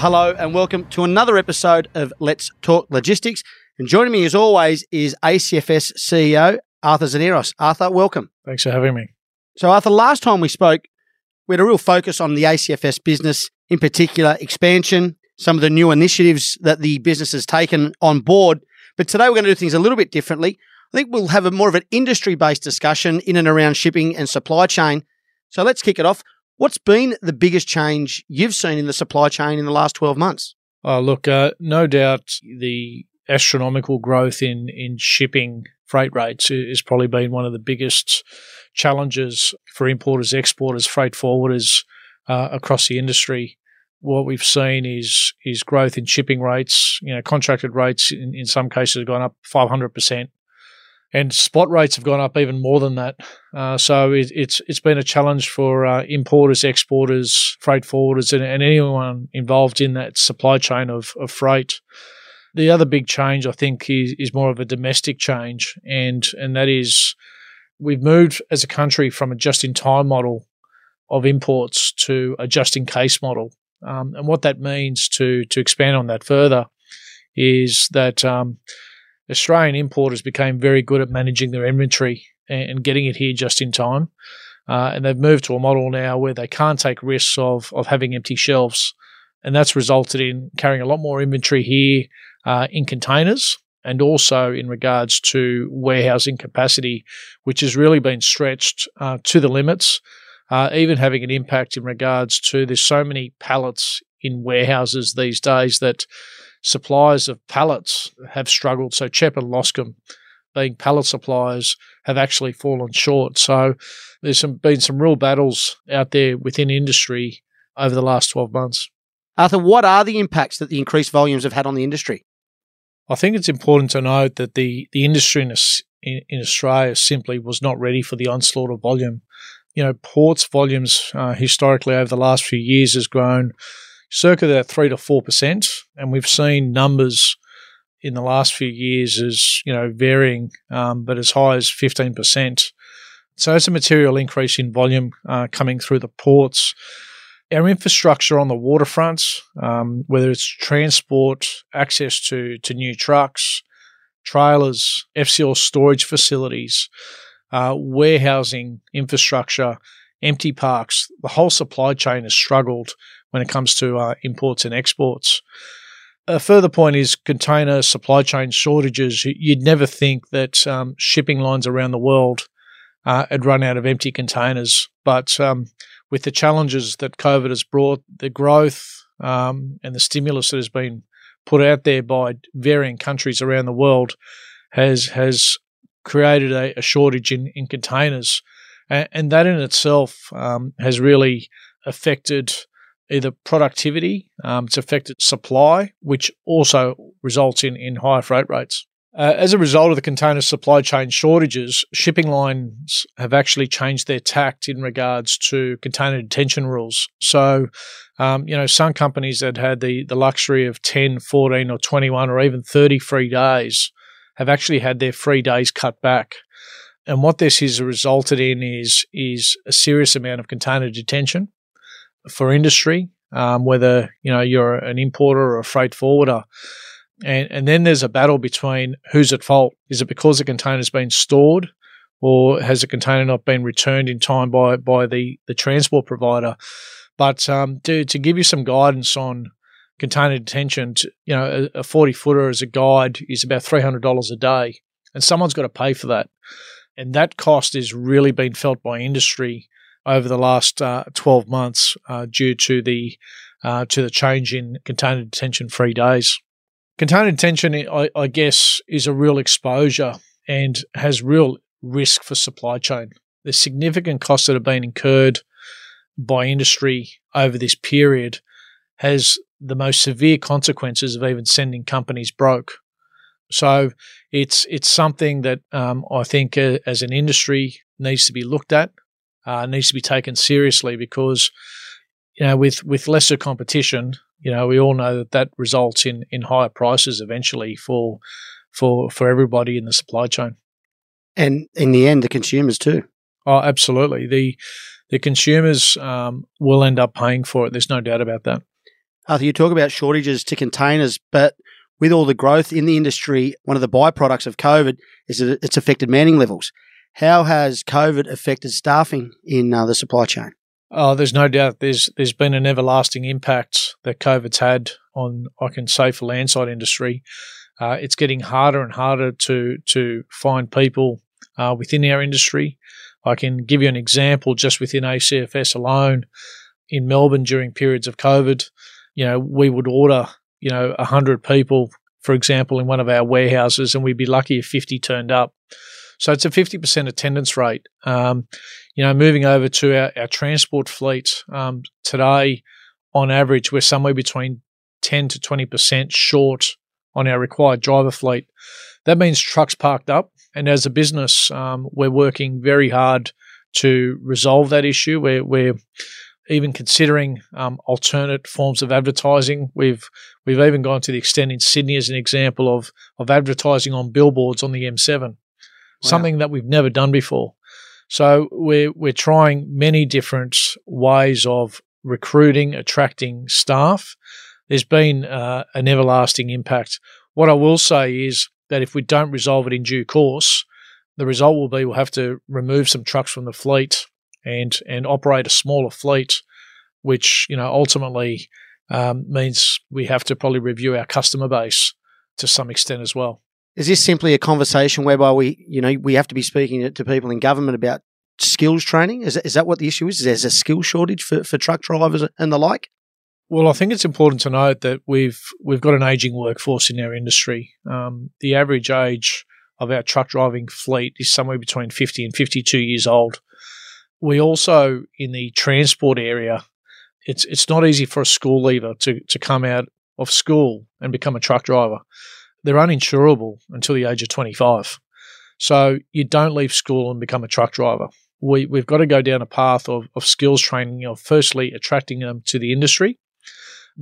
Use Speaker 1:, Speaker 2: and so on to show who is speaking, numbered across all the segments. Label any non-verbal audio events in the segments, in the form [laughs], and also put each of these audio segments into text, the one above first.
Speaker 1: hello and welcome to another episode of Let's Talk Logistics. And joining me as always is ACFS CEO Arthur Tzaneros. Arthur, welcome.
Speaker 2: Thanks for having me.
Speaker 1: So, Arthur, last time we spoke, we had a real focus on the ACFS business, in particular expansion, some of the new initiatives that the business has taken on board. But today we're going to do things a little bit differently. I think we'll have a more of an industry based discussion in and around shipping and supply chain. So let's kick it off. What's been the biggest change you've seen in the supply chain in the last 12 months?
Speaker 2: Oh, look, uh, no doubt the astronomical growth in, in shipping freight rates has probably been one of the biggest challenges for importers, exporters, freight forwarders uh, across the industry. What we've seen is is growth in shipping rates. You know, contracted rates in, in some cases have gone up 500 percent and spot rates have gone up even more than that. Uh, so it, it's it's been a challenge for uh, importers, exporters, freight forwarders, and, and, anyone involved in that supply chain of, of freight. The other big change, I think, is, is more of a domestic change, and and that is we've moved as a country from a just-in-time model of imports to a just-in-case model. Um, and what that means to to expand on that further is that um, Australian importers became very good at managing their inventory and, getting it here just in time. Uh, and they've moved to a model now where they can't take risks of, of having empty shelves. And that's resulted in carrying a lot more inventory here uh, in containers and also in regards to warehousing capacity, which has really been stretched uh, to the limits, uh, even having an impact in regards to there's so many pallets in warehouses these days that suppliers of pallets have struggled. So CHEP and Loscam, being pallet suppliers, have actually fallen short. So there's some, been some real battles out there within industry over the last 12 months.
Speaker 1: Arthur, what are the impacts that the increased volumes have had on the industry?
Speaker 2: I think it's important to note that the, the industry in, in, in Australia simply was not ready for the onslaught of volume. You know, ports volumes uh, historically over the last few years has grown circa that three to four percent, and we've seen numbers in the last few years as you know varying, um, but as high as fifteen percent. So it's a material increase in volume uh, coming through the ports. Our infrastructure on the waterfront, um, whether it's transport, access to to new trucks, trailers, FCL storage facilities, uh, warehousing infrastructure, empty parks, the whole supply chain has struggled when it comes to uh, imports and exports. A further point is container supply chain shortages. You'd never think that um, shipping lines around the world uh, had run out of empty containers, but um, with the challenges that COVID has brought, the growth um, and the stimulus that has been put out there by varying countries around the world has has created a, a shortage in, in containers, and, and that in itself um, has really affected either productivity, um, it's affected supply, which also results in, in higher freight rates. Uh, as a result of the container supply chain shortages, shipping lines have actually changed their tact in regards to container detention rules. So, um, you know, some companies that had the, the luxury of 10, 14, or 21, or even 30 free days have actually had their free days cut back. And what this has resulted in is, is a serious amount of container detention for industry, um, whether you know you're an importer or a freight forwarder. And, and then there's a battle between who's at fault. Is it because the container's been stored, or has the container not been returned in time by by the the transport provider? But um, to to give you some guidance on container detention, to, you know, a, a forty footer as a guide is about three hundred dollars a day, and someone's got to pay for that, and that cost is really being felt by industry over the last uh, 12 months uh, due to the uh, to the change in container detention free days. Container detention, I, I, guess, is a real exposure and has real risk for supply chain. The significant costs that have been incurred by industry over this period has the most severe consequences of even sending companies broke. So it's it's something that um, I think uh, as an industry needs to be looked at uh, needs to be taken seriously because you know with with lesser competition, you know we all know that that results in in higher prices eventually for for for everybody in the supply chain.
Speaker 1: And in the end, the consumers too.
Speaker 2: Oh, absolutely. The the consumers um, will end up paying for it. There's no doubt about that.
Speaker 1: Arthur, you talk about shortages to containers, but with all the growth in the industry, one of the byproducts of COVID is that it's affected manning levels. How has COVID affected staffing in uh, the supply chain?
Speaker 2: Oh, there's no doubt. There's there's been an everlasting impact that COVID's had on, I can say, for landside industry. Uh, it's getting harder and harder to to find people uh, within our industry. I can give you an example just within ACFS alone. In Melbourne during periods of COVID, you know, we would order, you know, 100 people, for example, in one of our warehouses, and we'd be lucky if 50 turned up. So it's a 50% attendance rate. Um, you know, moving over to our, our transport fleet um, today, on average, we're somewhere between 10 to 20% short on our required driver fleet. That means trucks parked up. And as a business, um, we're working very hard to resolve that issue. We're, we're even considering um, alternate forms of advertising. We've we've even gone to the extent in Sydney as an example of of advertising on billboards on the M7, wow. something that we've never done before. So we're we're trying many different ways of recruiting, attracting staff. There's been uh, an everlasting impact. What I will say is that if we don't resolve it in due course, the result will be we'll have to remove some trucks from the fleet and and operate a smaller fleet, which you know ultimately um, means we have to probably review our customer base to some extent as well.
Speaker 1: Is this simply a conversation whereby we you know we have to be speaking to people in government about skills training? Is, is that what the issue is? is? There's a skill shortage for, for truck drivers and the like?
Speaker 2: Well, I think it's important to note that we've we've got an aging workforce in our industry. Um, the average age of our truck driving fleet is somewhere between 50 and 52 years old. We also, in the transport area, it's it's not easy for a school leaver to, to come out of school and become a truck driver. They're uninsurable until the age of 25. So you don't leave school and become a truck driver. We, we've got to go down a path of, of skills training, of firstly attracting them to the industry,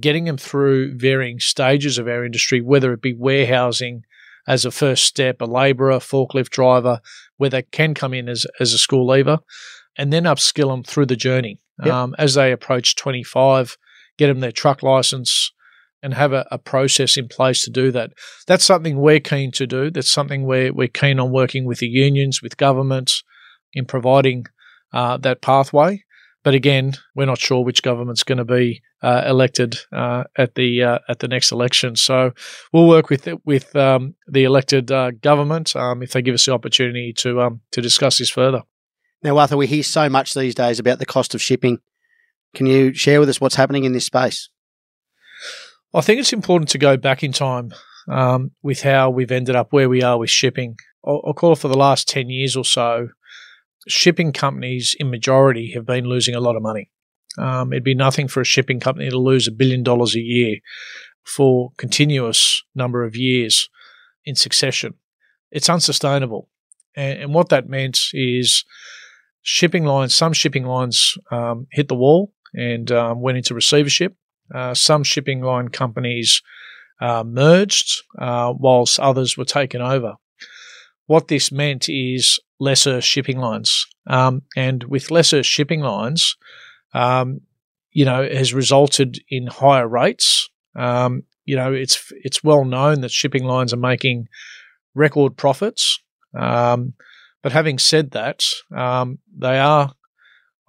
Speaker 2: getting them through varying stages of our industry, whether it be warehousing, as a first step, a labourer, forklift driver, where they can come in as, as a school leaver, and then upskill them through the journey. Yep. Um, as they approach 25, get them their truck license and have a, a, process in place to do that. That's something we're keen to do. That's something we're, we're keen on working with the unions, with governments in providing uh, that pathway. But again, we're not sure which government's going to be uh, elected uh, at the uh, at the next election. So we'll work with with um, the elected uh, government um, if they give us the opportunity to um, to discuss this further.
Speaker 1: Now, Arthur, we hear so much these days about the cost of shipping. Can you share with us what's happening in this space?
Speaker 2: I think it's important to go back in time um, with how we've ended up where we are with shipping. I'll, I'll call it for the last ten years or so shipping companies in majority have been losing a lot of money. Um, it'd be nothing for a shipping company to lose a billion dollars a year for continuous number of years in succession. It's unsustainable. And, and what that meant is shipping lines, some shipping lines um, hit the wall and um, went into receivership. Uh, some shipping line companies uh, merged, uh, whilst others were taken over. What this meant is lesser shipping lines. Um, and with lesser shipping lines, um, you know, has resulted in higher rates. Um, you know, it's it's well known that shipping lines are making record profits. Um, but having said that, um, they are,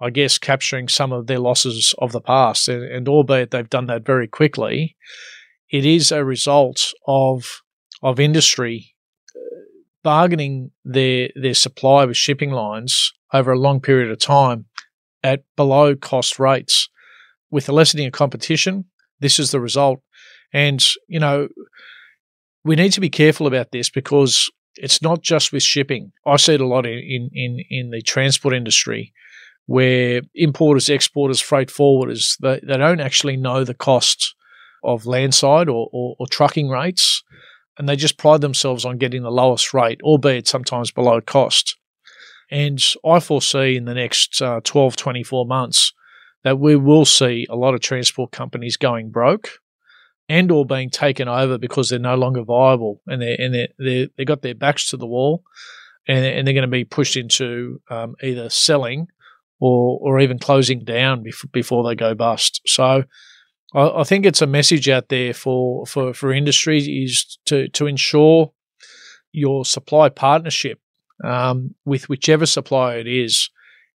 Speaker 2: I guess, capturing some of their losses of the past. And, and albeit they've done that very quickly, it is a result of of industry uh, bargaining their their supply with shipping lines over a long period of time at below cost rates. With the lessening of competition, this is the result. And, you know, we need to be careful about this because it's not just with shipping. I see it a lot in, in, in the transport industry where importers, exporters, freight forwarders, they, they don't actually know the cost of landside or, or, or trucking rates and they just pride themselves on getting the lowest rate, albeit sometimes below cost. And I foresee in the next uh, 12, 24 months that we will see a lot of transport companies going broke and or being taken over because they're no longer viable and they're, and they're, they're, they got their backs to the wall and, and they're going to be pushed into um, either selling or, or even closing down before, before they go bust. So I, I think it's a message out there for for for industry is to to ensure your supply partnership um, with whichever supplier it is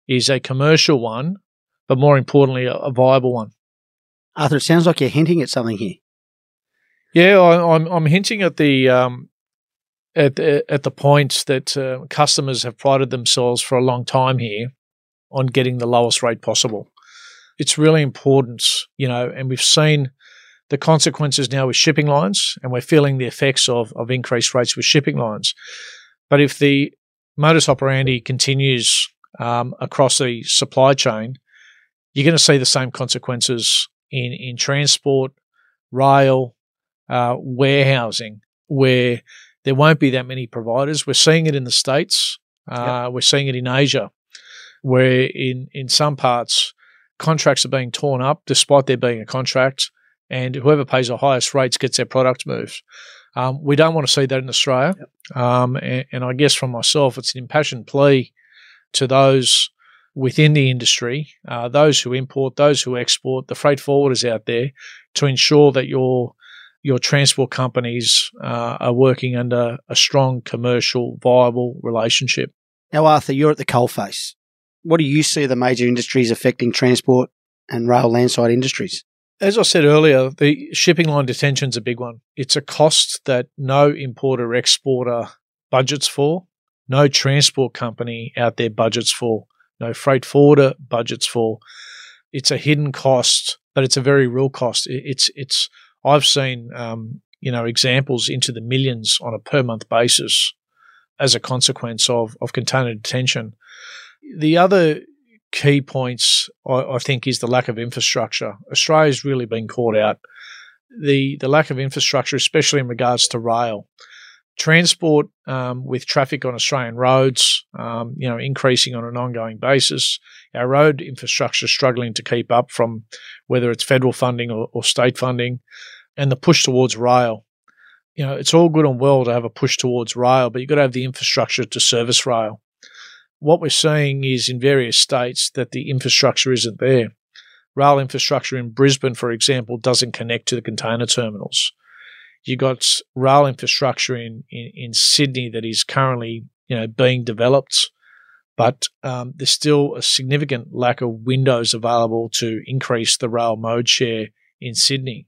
Speaker 2: is a commercial one, but more importantly, a, a viable one.
Speaker 1: Arthur, it sounds like you're hinting at something here.
Speaker 2: Yeah, I, I'm I'm hinting at the um, at the, at the point that uh, customers have prided themselves for a long time here on getting the lowest rate possible. It's really important, you know, and we've seen the consequences now with shipping lines, and we're feeling the effects of of increased rates with shipping lines. But if the modus operandi continues um, across the supply chain, you're going to see the same consequences in in transport, rail, uh, warehousing, where there won't be that many providers. We're seeing it in the states. Uh, yep. We're seeing it in Asia, where in in some parts contracts are being torn up despite there being a contract, and whoever pays the highest rates gets their product moved. Um, we don't want to see that in Australia. Yep. Um, and, and, I guess from myself, it's an impassioned plea to those within the industry, uh, those who import, those who export, the freight forwarders out there, to ensure that your your transport companies uh, are working under a strong commercial, viable relationship.
Speaker 1: Now, Arthur, you're at the coalface. What do you see the major industries affecting transport and rail landside industries?
Speaker 2: As I said earlier, the shipping line detention is a big one. It's a cost that no importer exporter budgets for, no transport company out there budgets for, no freight forwarder budgets for. It's a hidden cost, but it's a very real cost. It's it's I've seen um, you know examples into the millions on a per month basis as a consequence of of container detention. The other key points I, I think is the lack of infrastructure. Australia's really been caught out. The the lack of infrastructure, especially in regards to rail transport um, with traffic on Australian roads, um, you know, increasing on an ongoing basis. Our road infrastructure is struggling to keep up from whether it's federal funding or, or state funding, and the push towards rail. You know, it's all good and well to have a push towards rail, but you've got to have the infrastructure to service rail. What we're seeing is in various states that the infrastructure isn't there. Rail infrastructure in Brisbane, for example, doesn't connect to the container terminals. You've got rail infrastructure in, in, in Sydney that is currently you know being developed, but um, there's still a significant lack of windows available to increase the rail mode share in Sydney.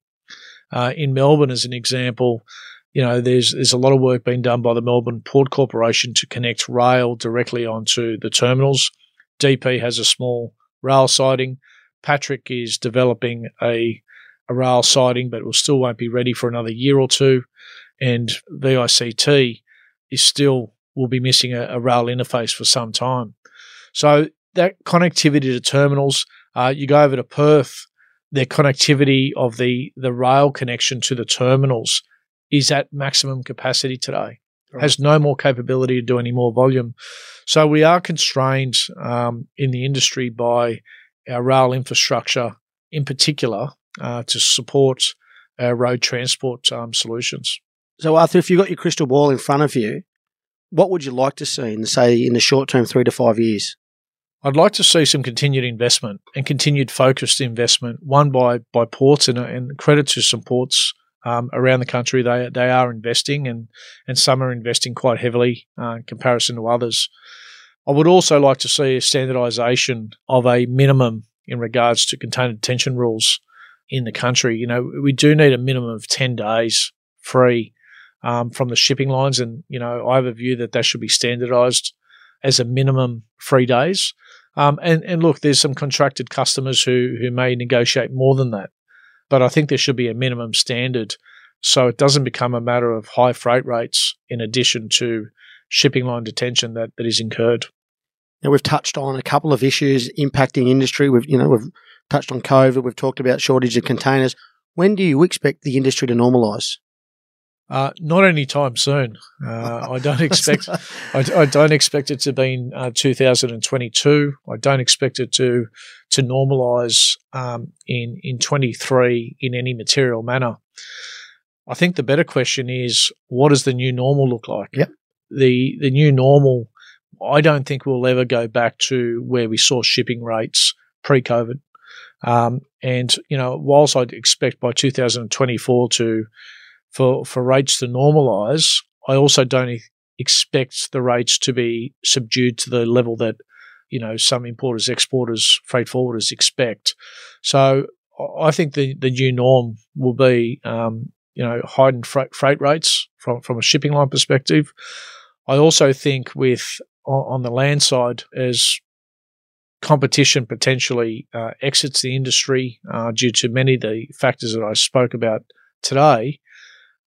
Speaker 2: Uh, in Melbourne, as an example, you know there's there's a lot of work being done by the Melbourne Port Corporation to connect rail directly onto the terminals. DP has a small rail siding. Patrick is developing a a rail siding, but it will still won't be ready for another year or two. And VICT is still will be missing a, a rail interface for some time. So that connectivity to terminals, uh, you go over to Perth, their connectivity of the the rail connection to the terminals is at maximum capacity today. Right. Has no more capability to do any more volume. So we are constrained um, in the industry by our rail infrastructure, in particular, uh, to support our road transport um, solutions.
Speaker 1: So, Arthur, if you've got your crystal ball in front of you, what would you like to see in, say, in the short term, three to five years?
Speaker 2: I'd like to see some continued investment and continued focused investment, one by by ports and, and credit to some ports um, around the country. They they are investing and and some are investing quite heavily uh, in comparison to others. I would also like to see a standardisation of a minimum in regards to container detention rules in the country. You know, we do need a minimum of 10 days free um, from the shipping lines. And, you know, I have a view that that should be standardized as a minimum three days. Um, and, and look, there's some contracted customers who, who may negotiate more than that. But I think there should be a minimum standard so it doesn't become a matter of high freight rates in addition to shipping line detention that, that is incurred.
Speaker 1: Now we've touched on a couple of issues impacting industry. We've you know we've touched on COVID. We've talked about shortage of containers. When do you expect the industry to normalise?
Speaker 2: Uh, not anytime soon. Uh, I don't [laughs] expect. I, I, don't expect it to be in uh, 2022. I don't expect it to to normalise um, in in 23 in any material manner. I think the better question is, what does the new normal look like?
Speaker 1: Yep.
Speaker 2: The the new normal. I don't think we'll ever go back to where we saw shipping rates pre-COVID. Um, and you know, whilst I'd expect by 2024 to for for rates to normalise, I also don't expect the rates to be subdued to the level that you know some importers, exporters, freight forwarders expect. So I think the the new norm will be um, you know heightened freight, freight rates from from a shipping line perspective. I also think with on the land side as competition potentially uh, exits the industry uh, due to many of the factors that I spoke about today,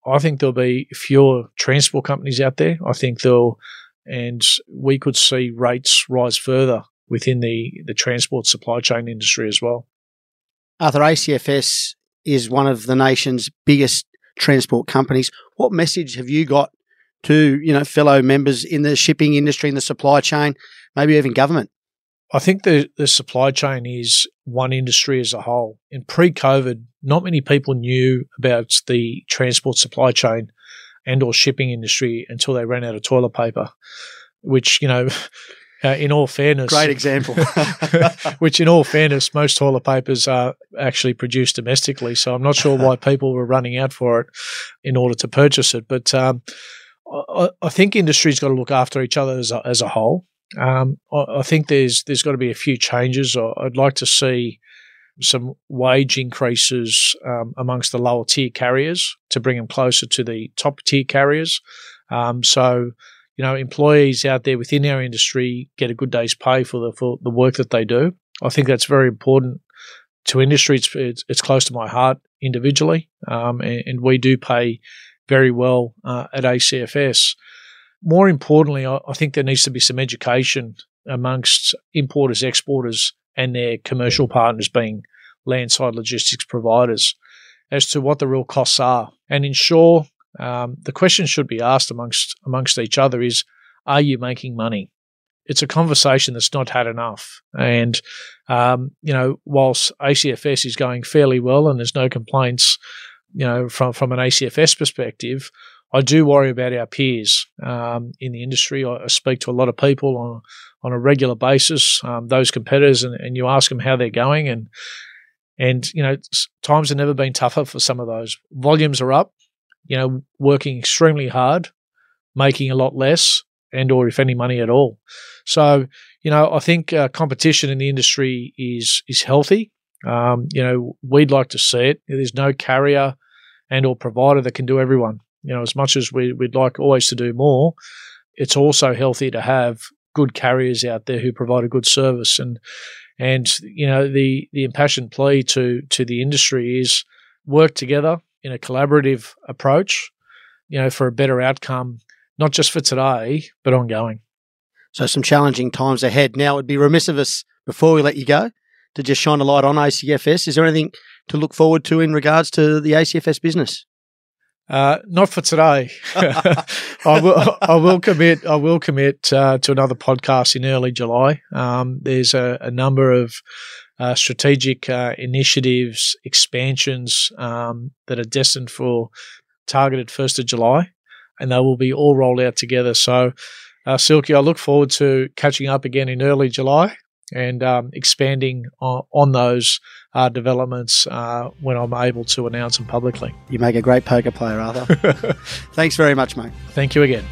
Speaker 2: I think there'll be fewer transport companies out there. I think there'll, and we could see rates rise further within the, the transport supply chain industry as well.
Speaker 1: Arthur, ACFS is one of the nation's biggest transport companies. What message have you got to you know fellow members in the shipping industry, in the supply chain, maybe even government?
Speaker 2: I think the, the supply chain is one industry as a whole. In pre COVID, not many people knew about the transport supply chain and or shipping industry until they ran out of toilet paper, which, you know, [laughs] uh, in all fairness,
Speaker 1: great example. [laughs]
Speaker 2: which, in all fairness, most toilet papers are actually produced domestically. So I'm not sure why [laughs] people were running out for it in order to purchase it. But um, I, I, think industry's got to look after each other as a, as a whole. Um, I, I, think there's there's got to be a few changes. I'd like to see some wage increases um, amongst the lower tier carriers to bring them closer to the top tier carriers. Um, so, you know, employees out there within our industry get a good day's pay for the for the work that they do. I think that's very important to industry. It's it's, it's close to my heart individually, um, and, and, we do pay very well uh, at ACFS more importantly, I, I think there needs to be some education amongst importers, exporters, and their commercial partners, being landside logistics providers, as to what the real costs are, and ensure um, the question should be asked amongst amongst each other: is Are you making money? It's a conversation that's not had enough, and um, you know, whilst ACFS is going fairly well and there's no complaints, you know, from from an ACFS perspective, I do worry about our peers um, in the industry. I, speak to a lot of people on on a regular basis, um, those competitors, and, and, you ask them how they're going, and and you know times have never been tougher for some of those. Volumes are up, you know, working extremely hard, making a lot less, and or if any money at all. So you know, I think uh, competition in the industry is is healthy. Um, you know, we'd like to see it. There's no carrier and or provider that can do everyone you know, as much as we, we'd like always to do more, it's also healthy to have good carriers out there who provide a good service. And and you know, the the impassioned plea to to the industry is work together in a collaborative approach, you know, for a better outcome, not just for today, but ongoing.
Speaker 1: So some challenging times ahead. Now it'd be remiss of us before we let you go to just shine a light on ACFS. Is there anything to look forward to in regards to the ACFS business?
Speaker 2: Uh, not for today. [laughs] I will. I will commit. I will commit uh, to another podcast in early July. Um, there's a, a, number of uh, strategic uh, initiatives, expansions um, that are destined for targeted first of July, and they will be all rolled out together. So, uh, Silky, I look forward to catching up again in early July and um, expanding on, on those uh, developments uh, when I'm able to announce them publicly.
Speaker 1: You make a great poker player, Arthur. [laughs] Thanks very much, mate.
Speaker 2: Thank you again.